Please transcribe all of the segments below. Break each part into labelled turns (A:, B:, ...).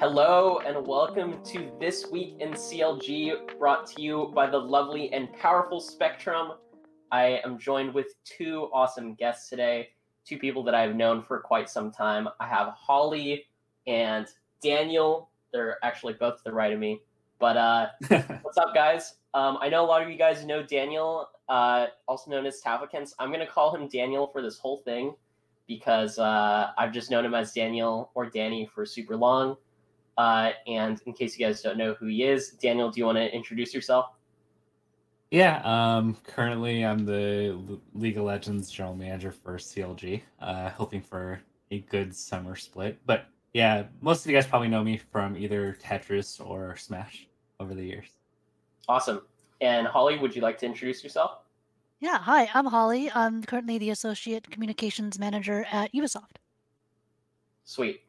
A: Hello and welcome to This Week in CLG, brought to you by the lovely and powerful Spectrum. I am joined with two awesome guests today, two people that I've known for quite some time. I have Holly and Daniel. They're actually both to the right of me. But uh, what's up, guys? Um, I know a lot of you guys know Daniel, uh, also known as Tafokints. I'm going to call him Daniel for this whole thing because uh, I've just known him as Daniel or Danny for super long. Uh, and in case you guys don't know who he is, Daniel, do you want to introduce yourself?
B: Yeah, um, currently I'm the League of Legends general manager for CLG, uh, hoping for a good summer split. But yeah, most of you guys probably know me from either Tetris or Smash over the years.
A: Awesome. And Holly, would you like to introduce yourself?
C: Yeah, hi, I'm Holly. I'm currently the Associate Communications Manager at Ubisoft.
A: Sweet.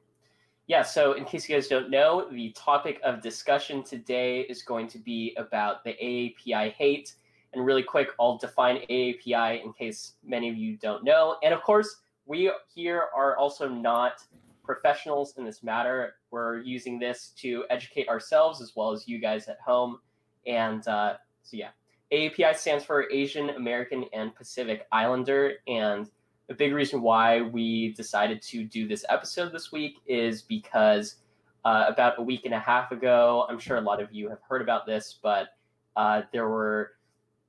A: Yeah, so in case you guys don't know, the topic of discussion today is going to be about the AAPI hate. And really quick, I'll define AAPI in case many of you don't know. And of course, we here are also not professionals in this matter. We're using this to educate ourselves as well as you guys at home. And uh, so, yeah, AAPI stands for Asian American and Pacific Islander. And the big reason why we decided to do this episode this week is because uh, about a week and a half ago, I'm sure a lot of you have heard about this, but uh, there were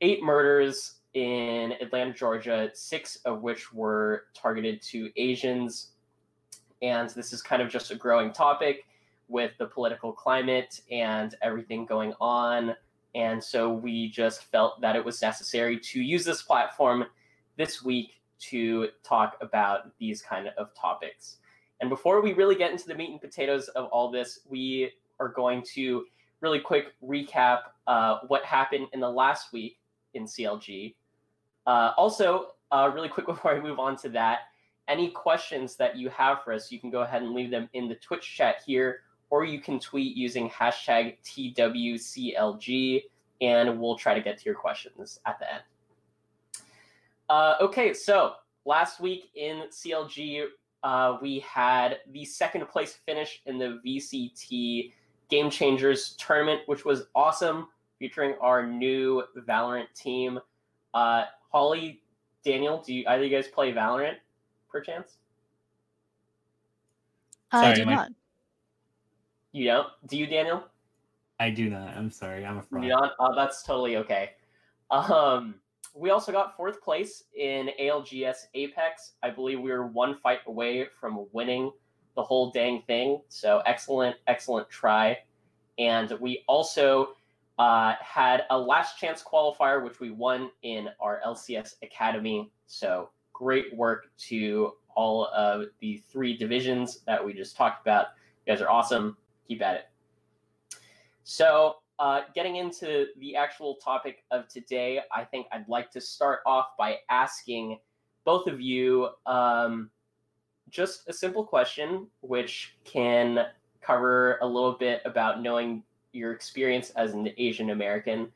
A: eight murders in Atlanta, Georgia, six of which were targeted to Asians. And this is kind of just a growing topic with the political climate and everything going on and so we just felt that it was necessary to use this platform this week to talk about these kind of topics. And before we really get into the meat and potatoes of all this, we are going to really quick recap uh, what happened in the last week in CLG. Uh, also, uh, really quick before I move on to that, any questions that you have for us, you can go ahead and leave them in the Twitch chat here or you can tweet using hashtag TWCLG, and we'll try to get to your questions at the end. Uh, okay, so last week in CLG, uh, we had the second place finish in the VCT Game Changers tournament, which was awesome, featuring our new Valorant team. Uh, Holly, Daniel, do you, either you guys play Valorant, perchance?
C: I do not.
A: You don't? Do you, Daniel?
B: I do not. I'm sorry. I'm a fraud.
A: You don't? Oh, that's totally okay. Um, we also got fourth place in ALGS Apex. I believe we were one fight away from winning the whole dang thing. So excellent, excellent try. And we also uh, had a last chance qualifier, which we won in our LCS Academy. So great work to all of the three divisions that we just talked about. You guys are awesome keep at it. So, uh, getting into the actual topic of today, I think I'd like to start off by asking both of you um, just a simple question, which can cover a little bit about knowing your experience as an Asian American.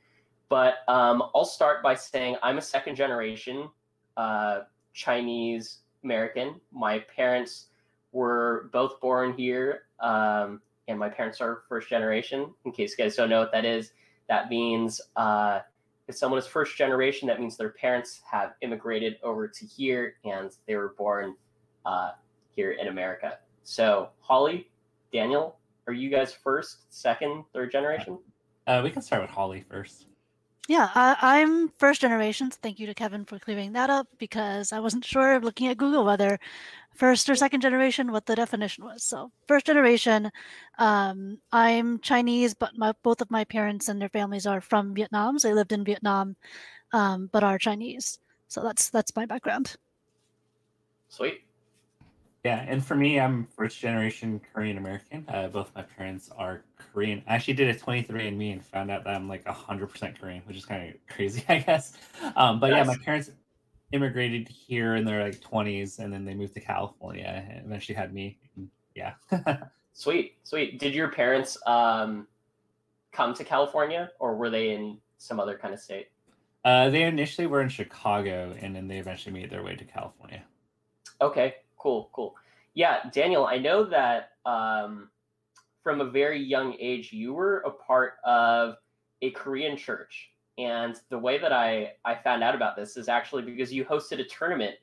A: But um, I'll start by saying I'm a second generation uh, Chinese American. My parents were both born here. Um, and my parents are first generation. In case you guys don't know what that is, that means uh, if someone is first generation, that means their parents have immigrated over to here and they were born uh, here in America. So, Holly, Daniel, are you guys first, second, third generation?
B: Uh, we can start with Holly first.
C: Yeah, I, am first generation. So thank you to Kevin for clearing that up because I wasn't sure looking at Google whether first or second generation what the definition was. So first generation, um, I'm Chinese, but my, both of my parents and their families are from Vietnam. So they lived in Vietnam, um, but are Chinese. So that's that's my background.
A: Sweet.
B: Yeah, and for me, I'm first generation Korean American. Uh, both my parents are Korean. I actually did a 23andMe and found out that I'm like 100% Korean, which is kind of crazy, I guess. Um, but yes. yeah, my parents immigrated here in their like 20s and then they moved to California and eventually had me. Yeah.
A: sweet, sweet. Did your parents um, come to California or were they in some other kind of state?
B: Uh, they initially were in Chicago and then they eventually made their way to California.
A: Okay, cool, cool. Yeah, Daniel, I know that um, from a very young age, you were a part of a Korean church. And the way that I, I found out about this is actually because you hosted a tournament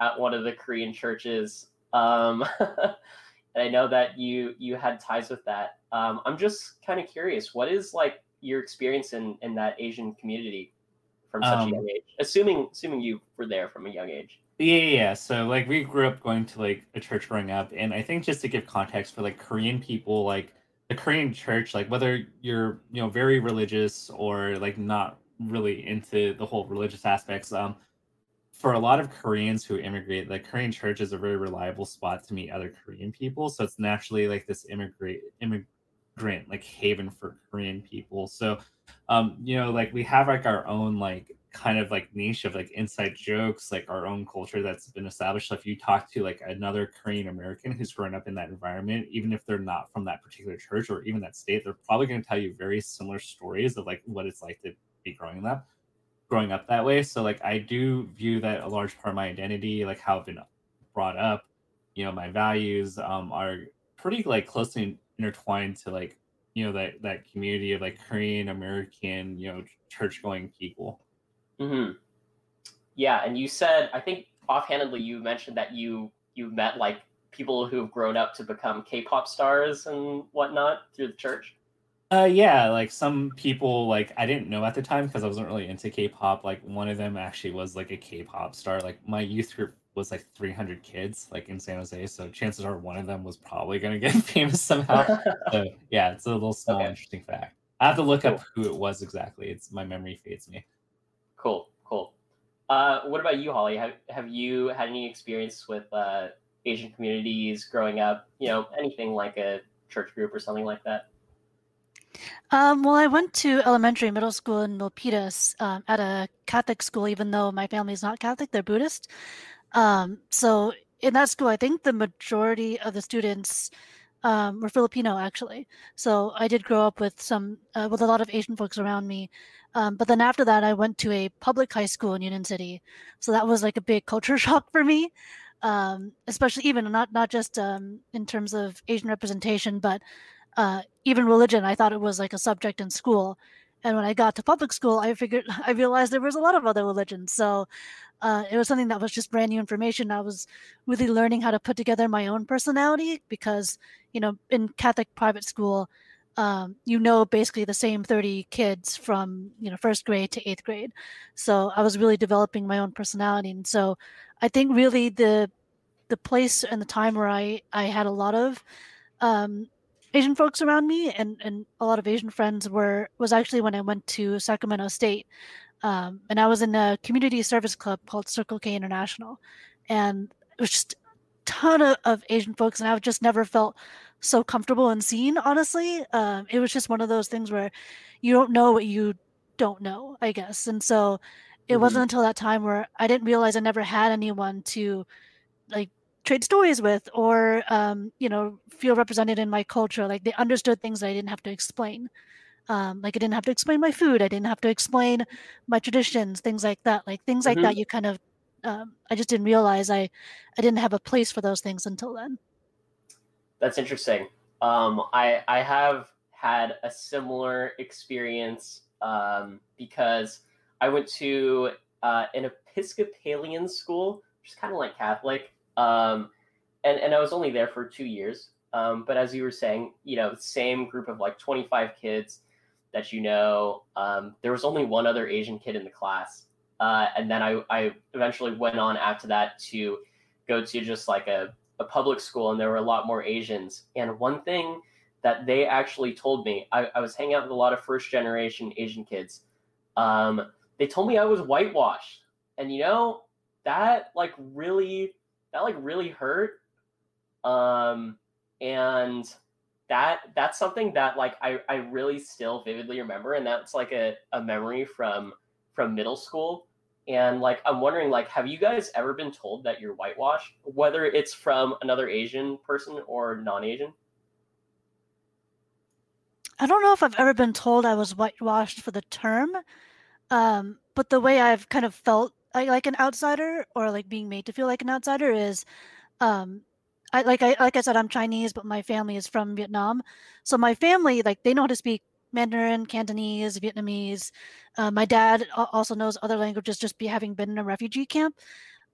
A: at one of the Korean churches. Um, and I know that you you had ties with that. Um, I'm just kind of curious, what is like your experience in, in that Asian community from such um, a young age? Assuming assuming you were there from a young age.
B: Yeah, yeah. So like we grew up going to like a church growing up, and I think just to give context for like Korean people, like the Korean church, like whether you're you know very religious or like not really into the whole religious aspects, um, for a lot of Koreans who immigrate, the Korean church is a very reliable spot to meet other Korean people. So it's naturally like this immigrant immigrant like haven for Korean people. So um, you know, like we have like our own like kind of like niche of like inside jokes, like our own culture that's been established. So if you talk to like another Korean American who's grown up in that environment, even if they're not from that particular church or even that state, they're probably going to tell you very similar stories of like what it's like to be growing up growing up that way. So like I do view that a large part of my identity, like how I've been brought up, you know, my values um are pretty like closely intertwined to like you know that that community of like Korean American, you know, church going people.
A: Mm-hmm. Yeah, and you said I think offhandedly you mentioned that you you met like people who have grown up to become K-pop stars and whatnot through the church.
B: Uh, yeah, like some people like I didn't know at the time because I wasn't really into K-pop. Like one of them actually was like a K-pop star. Like my youth group was like 300 kids, like in San Jose. So chances are one of them was probably gonna get famous somehow. so yeah, it's a little small okay. interesting fact. I have to look cool. up who it was exactly. It's my memory fades me.
A: Cool, cool. Uh, what about you, Holly? Have have you had any experience with uh, Asian communities growing up? You know, anything like a church group or something like that?
C: Um, well, I went to elementary, middle school in Milpitas um, at a Catholic school, even though my family is not Catholic; they're Buddhist. Um, so in that school, I think the majority of the students um, were Filipino, actually. So I did grow up with some uh, with a lot of Asian folks around me. Um, but then after that, I went to a public high school in Union City. So that was like a big culture shock for me, um, especially even not not just um, in terms of Asian representation, but uh, even religion. I thought it was like a subject in school. And when I got to public school, I figured I realized there was a lot of other religions. So uh, it was something that was just brand new information. I was really learning how to put together my own personality because, you know, in Catholic private school, um, you know basically the same 30 kids from you know first grade to eighth grade. So i was really developing my own personality. And so i think really the the place and the time where i i had a lot of um, asian folks around me and and a lot of asian friends were was actually when i went to sacramento state um, and i was in a community service club called circle k international. And it was just ton of, of asian folks and i've just never felt so comfortable and seen honestly um, it was just one of those things where you don't know what you don't know i guess and so it mm-hmm. wasn't until that time where i didn't realize i never had anyone to like trade stories with or um, you know feel represented in my culture like they understood things that i didn't have to explain um, like i didn't have to explain my food i didn't have to explain my traditions things like that like things mm-hmm. like that you kind of um, i just didn't realize i i didn't have a place for those things until then
A: that's interesting. Um, I I have had a similar experience um, because I went to uh, an Episcopalian school, which is kind of like Catholic, um, and and I was only there for two years. Um, but as you were saying, you know, same group of like 25 kids that you know. Um, there was only one other Asian kid in the class, uh, and then I I eventually went on after that to go to just like a a public school and there were a lot more Asians. And one thing that they actually told me, I, I was hanging out with a lot of first generation Asian kids. Um, they told me I was whitewashed. And you know, that like really that like really hurt. Um and that that's something that like I, I really still vividly remember and that's like a, a memory from from middle school and like i'm wondering like have you guys ever been told that you're whitewashed whether it's from another asian person or non-asian
C: i don't know if i've ever been told i was whitewashed for the term um, but the way i've kind of felt like, like an outsider or like being made to feel like an outsider is um, I like I like I said I'm Chinese, but my family is from Vietnam. So my family like they know how to speak Mandarin, Cantonese, Vietnamese. Uh, my dad also knows other languages, just be having been in a refugee camp.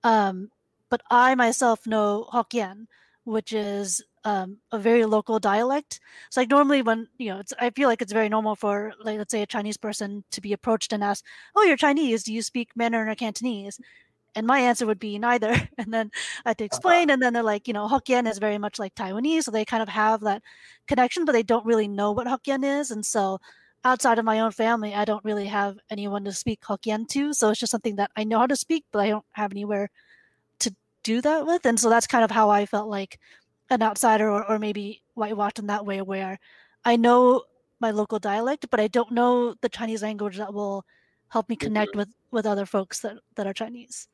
C: Um, but I myself know Hokkien, which is um, a very local dialect. So like normally when you know, it's I feel like it's very normal for like let's say a Chinese person to be approached and asked, "Oh, you're Chinese. Do you speak Mandarin or Cantonese?" And my answer would be neither. And then I had to uh-huh. explain, uh-huh. and then they're like, you know, Hokkien is very much like Taiwanese, so they kind of have that connection, but they don't really know what Hokkien is. And so outside of my own family, I don't really have anyone to speak Hokkien to. So it's just something that I know how to speak, but I don't have anywhere to do that with. And so that's kind of how I felt like an outsider or, or maybe whitewashed in that way, where I know my local dialect, but I don't know the Chinese language that will help me connect mm-hmm. with with other folks that that are Chinese.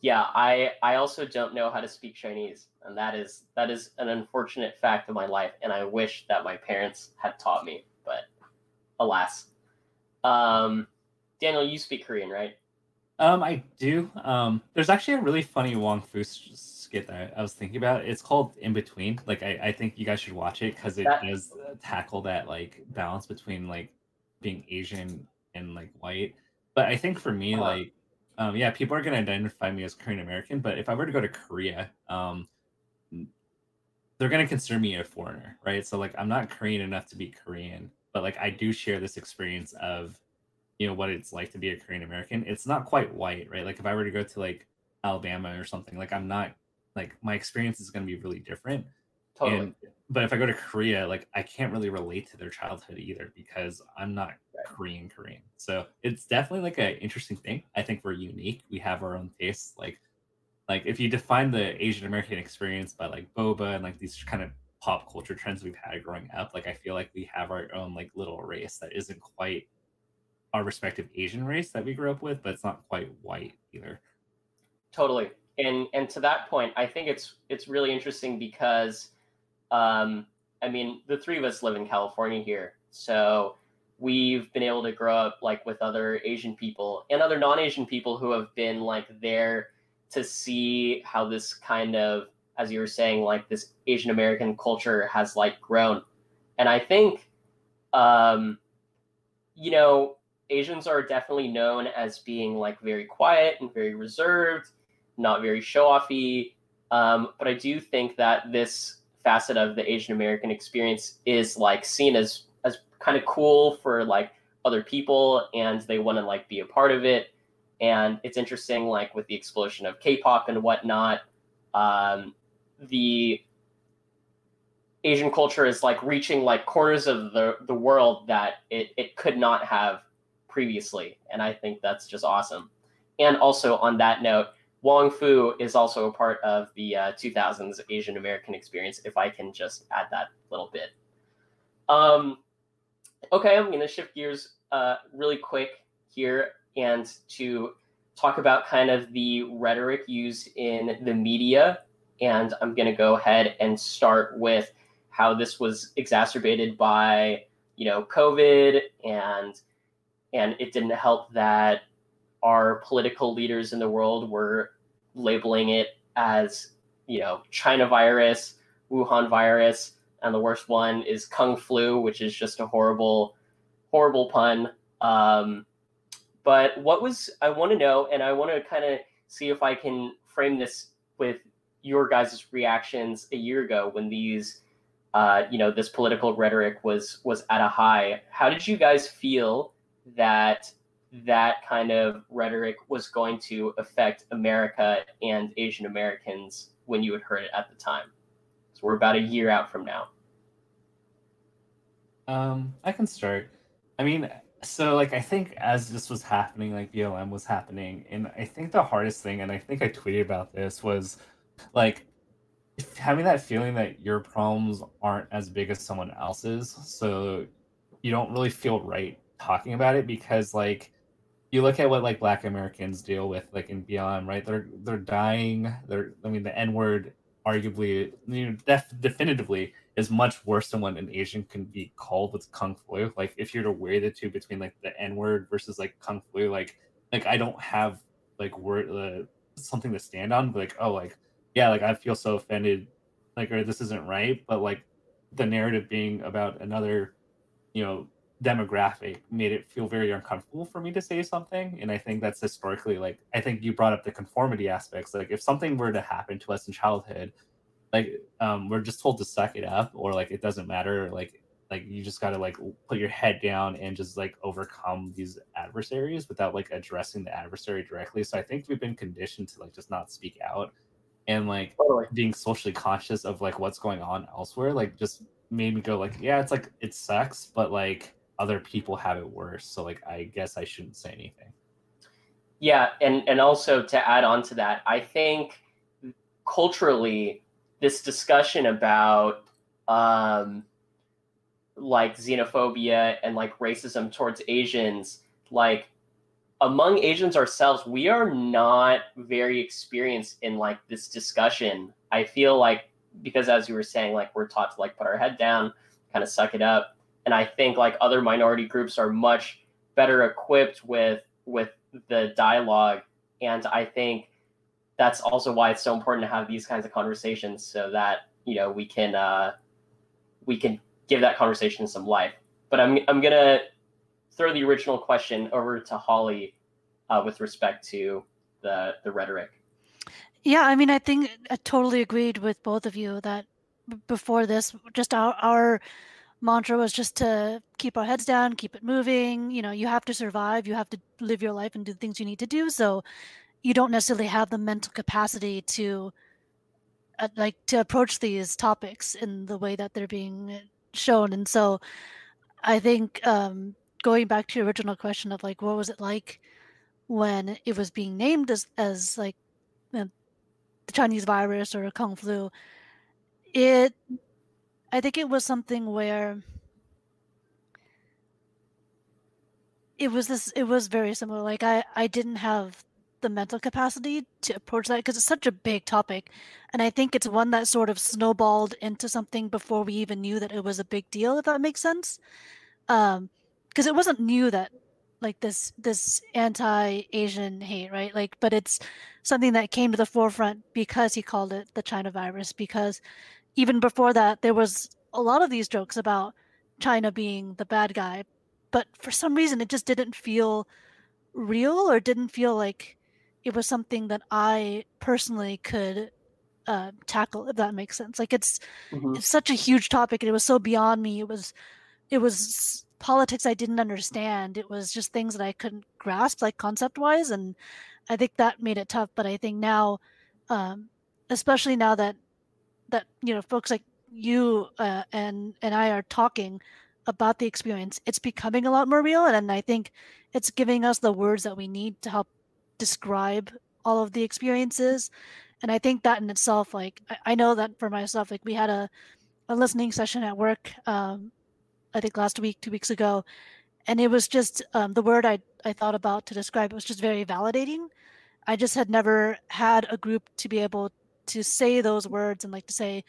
A: Yeah, I I also don't know how to speak Chinese, and that is that is an unfortunate fact of my life, and I wish that my parents had taught me, but alas. Um, Daniel, you speak Korean, right?
B: Um, I do. Um, there's actually a really funny Wong Fu skit that I was thinking about. It's called In Between. Like, I, I think you guys should watch it because it that... does tackle that like balance between like being Asian and like white. But I think for me, uh-huh. like, um, yeah, people are gonna identify me as Korean American. But if I were to go to Korea, um, they're gonna consider me a foreigner, right? So like, I'm not Korean enough to be Korean, but like, I do share this experience of you know what it's like to be a Korean American. It's not quite white, right? Like if I were to go to like Alabama or something, like I'm not like my experience is going to be really different. Totally. And, but if I go to Korea, like I can't really relate to their childhood either because I'm not right. Korean Korean. So it's definitely like an interesting thing. I think we're unique. We have our own tastes. Like like if you define the Asian American experience by like boba and like these kind of pop culture trends we've had growing up, like I feel like we have our own like little race that isn't quite our respective Asian race that we grew up with, but it's not quite white either.
A: Totally. And and to that point, I think it's it's really interesting because um I mean, the three of us live in California here. So we've been able to grow up like with other Asian people and other non-Asian people who have been like there to see how this kind of as you were saying like this Asian American culture has like grown. And I think um you know Asians are definitely known as being like very quiet and very reserved, not very show offy. Um, but I do think that this facet of the Asian American experience is like seen as as kind of cool for like other people, and they want to like be a part of it. And it's interesting, like with the explosion of K-pop and whatnot, um, the Asian culture is like reaching like corners of the the world that it it could not have previously, and I think that's just awesome. And also on that note, Wong Fu is also a part of the uh, 2000s Asian American experience. If I can just add that little bit. Um, okay, I'm going to shift gears uh, really quick here and to talk about kind of the rhetoric used in the media. And I'm going to go ahead and start with how this was exacerbated by, you know, COVID and and it didn't help that our political leaders in the world were labeling it as, you know, China virus, Wuhan virus, and the worst one is Kung flu, which is just a horrible, horrible pun. Um, but what was I want to know, and I want to kind of see if I can frame this with your guys' reactions a year ago when these, uh, you know, this political rhetoric was was at a high. How did you guys feel that that kind of rhetoric was going to affect America and Asian Americans when you had heard it at the time. So we're about a year out from now.
B: Um, I can start. I mean, so like I think as this was happening, like BLM was happening, and I think the hardest thing, and I think I tweeted about this, was like having that feeling that your problems aren't as big as someone else's. So you don't really feel right talking about it because like you look at what like black Americans deal with like in BLM, right? They're they're dying. They're I mean the N word arguably you know def- definitively is much worse than what an Asian can be called with kung flu. Like if you're to weigh the two between like the N word versus like kung flu, like like I don't have like word uh, something to stand on. But like oh like yeah, like I feel so offended, like or this isn't right, but like the narrative being about another, you know, demographic made it feel very uncomfortable for me to say something. And i think that's historically like i think you brought up the conformity aspects. Like if something were to happen to us in childhood like um we're just told to suck it up or like it doesn't matter. Like like you just got to like put your head down and just like overcome these adversaries without like addressing the adversary directly. So i think we've been conditioned to like just not speak out and like
A: Totally.
B: being socially conscious of like what's going on elsewhere like just made me go like yeah it's like it sucks but like other people have it worse so like i guess i shouldn't say anything
A: Yeah, and and also to add on to that, I think culturally, this discussion about um, like xenophobia and like racism towards Asians, like among Asians ourselves, we are not very experienced in like this discussion. I feel like because as you were saying, like we're taught to like put our head down, kind of suck it up, and I think like other minority groups are much better equipped with with the dialogue. And i think that's also why it's so important to have these kinds of conversations so that you know we can uh, we can give that conversation some life. But i'm, I'm gonna throw the original question over to holly uh, with respect to the the rhetoric.
C: Yeah, I mean, I think I totally agreed with both of you that before this, just our our mantra was just to keep our heads down, keep it moving. You know, you have to survive, you have to live your life and do the things you need to do. So you don't necessarily have the mental capacity to uh, like to approach these topics in the way that they're being shown. And so I think um, going back to your original question of like, what was it like when it was being named as as like the Chinese virus or Kung flu, it I think it was something where it was this it was very similar. Like I I didn't have the mental capacity to approach that because it's such a big topic. And I think it's one that sort of snowballed into something before we even knew that it was a big deal, if that makes sense. Um because it wasn't new that like this this anti-Asian hate, right? Like but it's something that came to the forefront because he called it the China virus because even before that there was a lot of these jokes about China being the bad guy, but for some reason it just didn't feel real or didn't feel like it was something that I personally could uh, tackle if that makes sense. Like it's
A: Mhm.
C: it's such a huge topic and it was so beyond me. It was it was politics I didn't understand. It was just things that I couldn't grasp like concept wise and I think that made it tough. But I think now um, especially now that that you know folks like you uh, and and I are talking about the experience, it's becoming a lot more real, and, I think it's giving us the words that we need to help describe all of the experiences. And I think that in itself, like I, I know that for myself, like we had a a listening session at work, um, I think last week, two weeks ago, and it was just um, the word I I thought about to describe it was just very validating. I just had never had a group to be able to say those words and like to say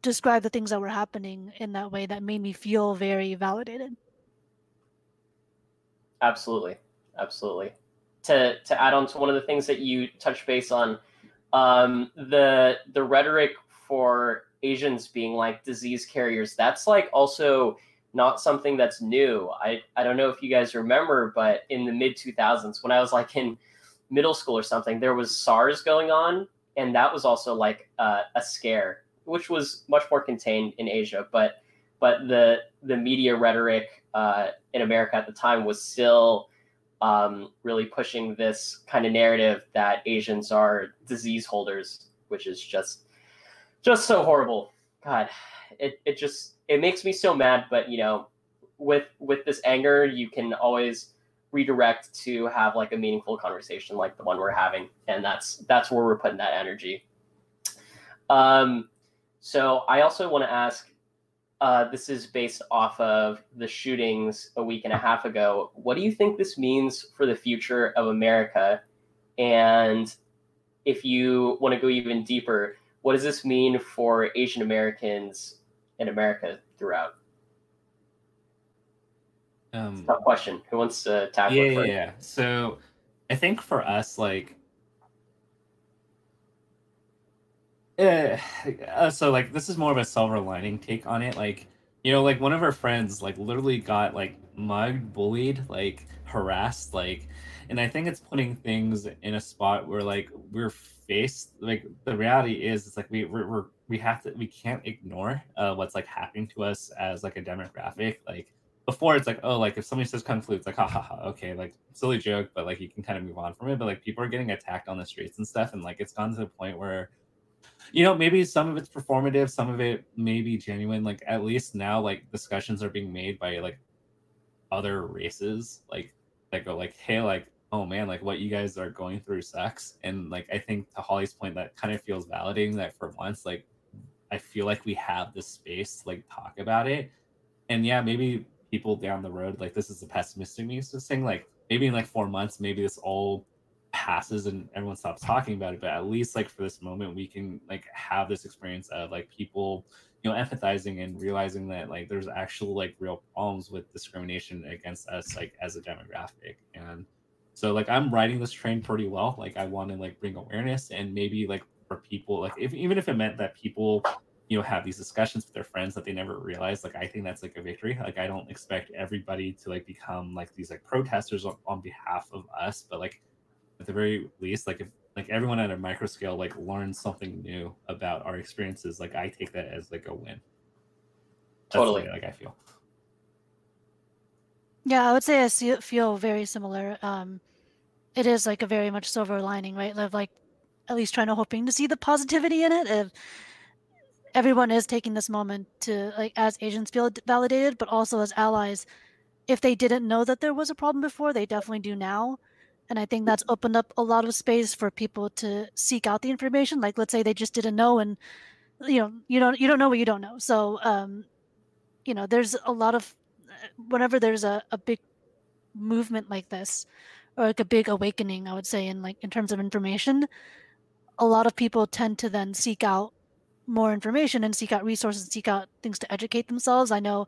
C: describe the things that were happening in that way that made me feel very validated.
A: Absolutely, absolutely. To to add on to one of the things that you touched base on, um, the the rhetoric for Asians being like disease carriers. That's like also not something that's new. I I don't know if you guys remember, but in the mid two thousands, when I was like in middle school or something, there was SARS going on, and that was also like uh, a scare, which was much more contained in Asia, but but the the media rhetoric uh, in America at the time was still um, really pushing this kind of narrative that Asians are disease holders, which is just just so horrible. God, it, it just it makes me so mad. But you know, with with this anger, you can always redirect to have like a meaningful conversation like the one we're having, and that's that's where we're putting that energy. Um, so I also want to ask uh, this is based off of the shootings a week and a half ago. What do you think this means for the future of America? And if you want to go even deeper, what does this mean for Asian Americans in America throughout?
B: Um
A: Tough question. Who wants to tackle
B: yeah,
A: it
B: yeah, yeah. So I think for us, like Uh, uh, so like this is more of a silver lining take on it. Like you know, like one of our friends like literally got like mugged, bullied, like harassed, like, and I think it's putting things in a spot where like we're faced. Like the reality is, it's like we we're, we're we have to we can't ignore uh, what's like happening to us as like a demographic. Like before, it's like oh, like if somebody says kung flu, it's like ha ha ha, okay, like silly joke, but like you can kind of move on from it. But like people are getting attacked on the streets and stuff, and like it's gone to the point where you know maybe some of it's performative some of it may be genuine like at least now like discussions are being made by like other races like that go like hey like oh man like what you guys are going through sucks and like i think to holly's point that kind of feels validating that for once like i feel like we have this space to like talk about it and yeah maybe people down the road like this is a pessimistic me saying like maybe in like four months maybe this all passes and everyone stops talking about it but at least like for this moment we can like have this experience of like people you know empathizing and realizing that like there's actual like real problems with discrimination against us like as a demographic. And so like i'm riding this train pretty well. Like i want to like bring awareness and maybe like for people like if even if it meant that people you know have these discussions with their friends that they never realized like i think that's like a victory like i don't expect everybody to like become like these like protesters on, on behalf of us but like at the very least, like if like everyone at a micro scale like learns something new about our experiences, like I take that as like a win.
A: That's totally,
B: like I feel.
C: Yeah, I would say I see, feel very similar. Um, it is like a very much silver lining, right? Of like at least trying to hoping to see the positivity in it. If everyone is taking this moment to like as Asians feel validated, but also as allies, if they didn't know that there was a problem before, they definitely do now. And i think that's opened up a lot of space for people to seek out the information. Like let's say they just didn't know and you know you don't you don't know what you don't know. So um you know there's a lot of whenever there's a, a big movement like this or like a big awakening i would say in like in terms of information a lot of people tend to then seek out more information and seek out resources seek out things to educate themselves i know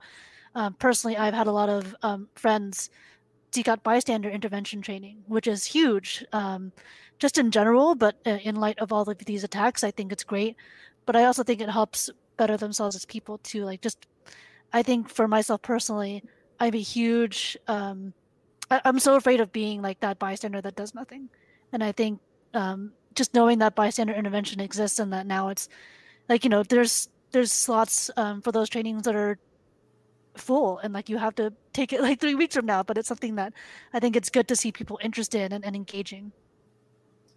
C: um, personally i've had a lot of um, friends out bystander intervention training, which is huge, um, just in general. But uh, in light of all of these attacks, I think it's great. But I also think it helps better themselves as people too. Like just, I think for myself personally, I'm a huge. Um, I, am so afraid of being like that bystander that does nothing, and I think um, just knowing that bystander intervention exists and that now it's like you know there's there's slots um, for those trainings that are full and like you have to take it like three weeks from now but it's something that i think it's good to see people interested and, and engaging.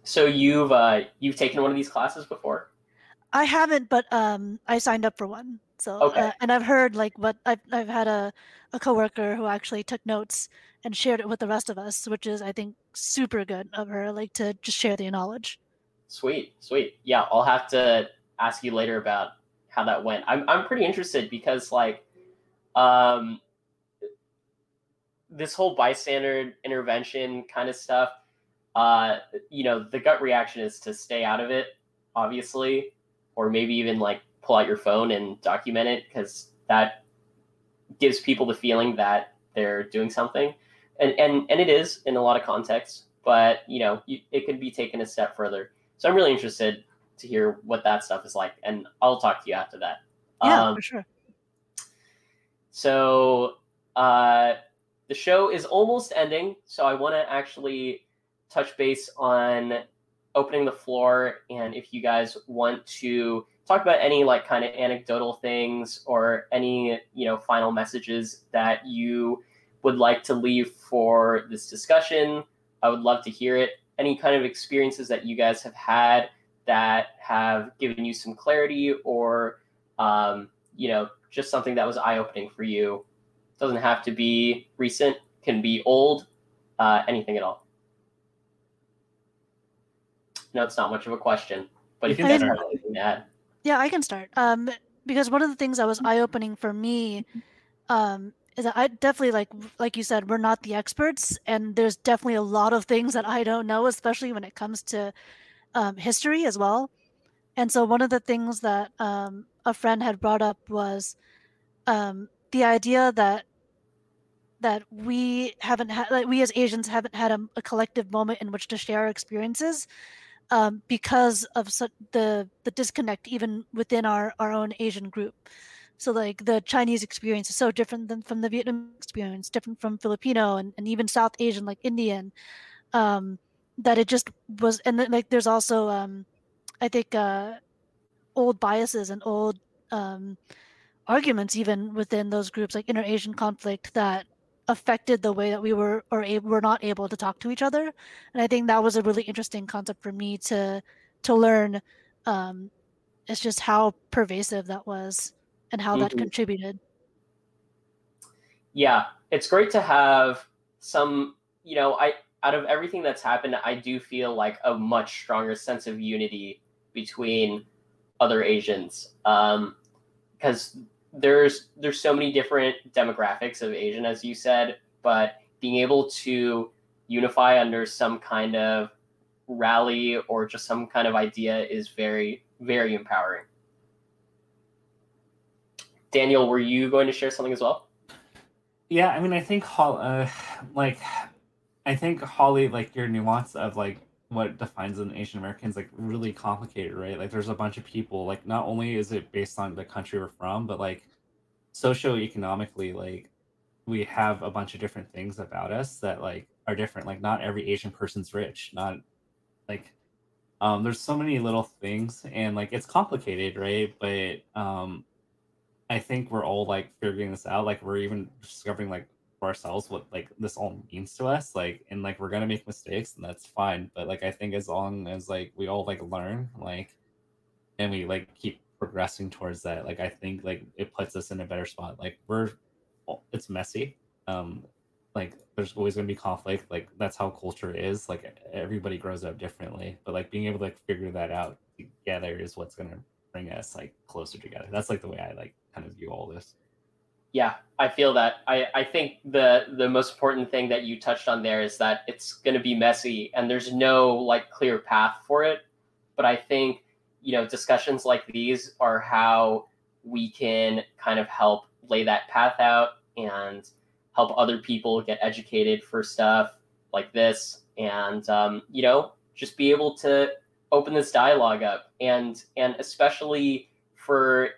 A: So you've uh you've taken one of these classes before?
C: I haven't but um i signed up for one. So
A: okay.
C: uh, and i've heard like what I've, I've had a, a coworker who actually took notes and shared it with the rest of us which is i think super good of her like to just share the knowledge.
A: Sweet sweet. Yeah i'll have to ask you later about how that went i'm, I'm pretty interested because like um, this whole bystander intervention kind of stuff, uh, you know, the gut reaction is to stay out of it, obviously, or maybe even like pull out your phone and document it because that gives people the feeling that they're doing something, and and and it is in a lot of contexts. But you know, you, it could be taken a step further. So I'm really interested to hear what that stuff is like, and I'll talk to you after that.
C: Yeah, um, for sure.
A: So uh, the show is almost ending. So I want to actually touch base on opening the floor and if you guys want to talk about any like kind of anecdotal things or any you know final messages that you would like to leave for this discussion i would love to hear it any kind of experiences that you guys have had that have given you some clarity or um, you know just something that was eye opening for you. Doesn't have to be recent, can be old, uh, anything at all. No, it's not much of a question, but if you guys have anything to add.
C: Yeah, I can start. Um, because one of the things that was eye opening for me um, is that I definitely like like you said, we're not the experts, and there's definitely a lot of things that I don't know, especially when it comes to um, history as well. And so one of the things that um, a friend had brought up was um, the idea that that we haven't had like we as asians haven't had a, a, collective moment in which to share our experiences um, because of the the disconnect even within our our own Asian group. So like the Chinese experience is so different than from the Vietnam experience, different from Filipino and, and even South Asian like Indian, um, that it just was. And then, like there's also um, I think uh, old biases and old um, arguments even within those groups like inter-asian conflict that affected the way that we were or able, were not able to talk to each other and i think that was a really interesting concept for me to to learn um it's just how pervasive that was and how mm-hmm. that contributed
A: yeah it's great to have some you know i out of everything that's happened i do feel like a much stronger sense of unity between other asians um because there's there's so many different demographics of Asian, as you said, but being able to unify under some kind of rally or just some kind of idea is very very empowering. Daniel, were you going to share something as well?
B: Yeah, I mean, I think uh, like, I think Holly, like your nuance of like what defines an Asian American is like really complicated, right? Like there's a bunch of people, like not only is it based on the country we're from, but like socioeconomically, like we have a bunch of different things about us that like are different. Like not every Asian person's rich. Not like um there's so many little things and like it's complicated, right? But um I think we're all like figuring this out. Like we're even discovering like ourselves what like this all means to us like and like we're gonna make mistakes and that's fine but like i think as long as like we all like learn like and we like keep progressing towards that like i think like it puts us in a better spot like we're it's messy um like there's always going to be conflict like that's how culture is like everybody grows up differently but like being able to like figure that out together is what's going to bring us like closer together that's like the way i like kind of view all this
A: yeah, I feel that. I, I think the the most important thing that you touched on there is that it's going to be messy and there's no like clear path for it. But I think you know discussions like these are how we can kind of help lay that path out and help other people get educated for stuff like this and um, you know just be able to open this dialogue up and and especially for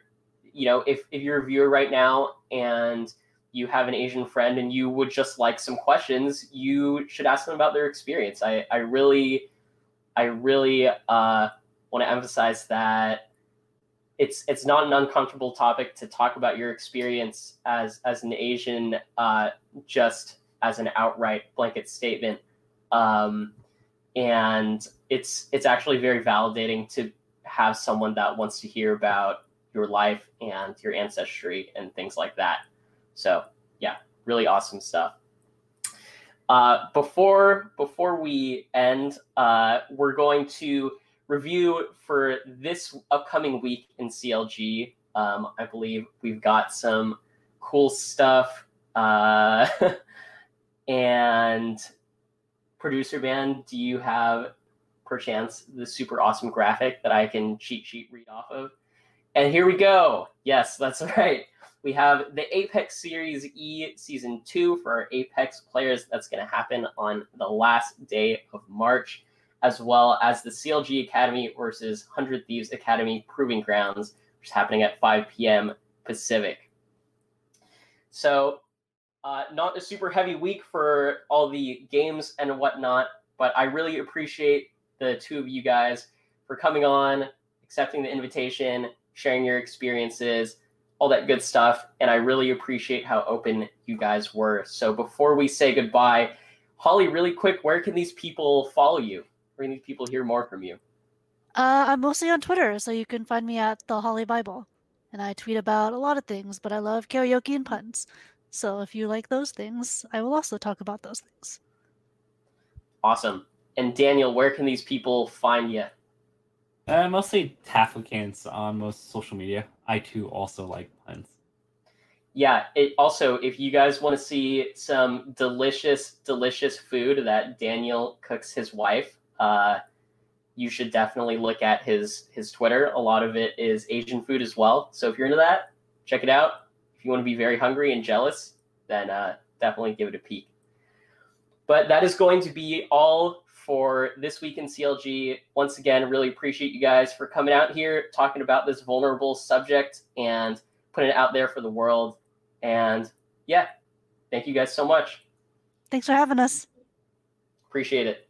A: you know, if, if you're a viewer right now and you have an Asian friend and you would just like some questions, you should ask them about their experience. I, I really, I really uh, want to emphasize that it's it's not an uncomfortable topic to talk about your experience as as an Asian, uh, just as an outright blanket statement. Um, and it's it's actually very validating to have someone that wants to hear about your life and your ancestry and things like that. So yeah, really awesome stuff. Uh, before before we end, uh, we're going to review for this upcoming week in CLG. Um, I believe we've got some cool stuff, uh, and producer band. Do you have perchance the super awesome graphic that I can cheat sheet read off of? And here we go. Yes, that's right. We have the Apex Series E Season 2 for our Apex players. That's going to happen on the last day of March, as well as the CLG Academy versus 100 Thieves Academy Proving Grounds, which is happening at 5 p.m. Pacific. So, uh, not a super heavy week for all the games and whatnot, but I really appreciate the two of you guys for coming on, accepting the invitation, sharing your experiences, all that good stuff. And I really appreciate how open you guys were. So before we say goodbye, Holly, really quick, where can these people follow you? Where can these people hear more from you?
C: Uh, I'm mostly on Twitter, so you can find me at the Holly Bible. And I tweet about a lot of things, but I love karaoke and puns. So if you like those things, I will also talk about those things.
A: Awesome. And Daniel, where can these people find you?
B: Uh, mostly Tafokints on most social media. I too also like puns.
A: Yeah. It also, if you guys want to see some delicious, delicious food that Daniel cooks his wife, uh, you should definitely look at his his Twitter. A lot of it is Asian food as well. So if you're into that, check it out. If you want to be very hungry and jealous, then uh, definitely give it a peek. But that is going to be all for this week in CLG. Once again, really appreciate you guys for coming out here, talking about this vulnerable subject, and putting it out there for the world. And yeah, thank you guys so much.
C: Thanks for having us.
A: Appreciate it.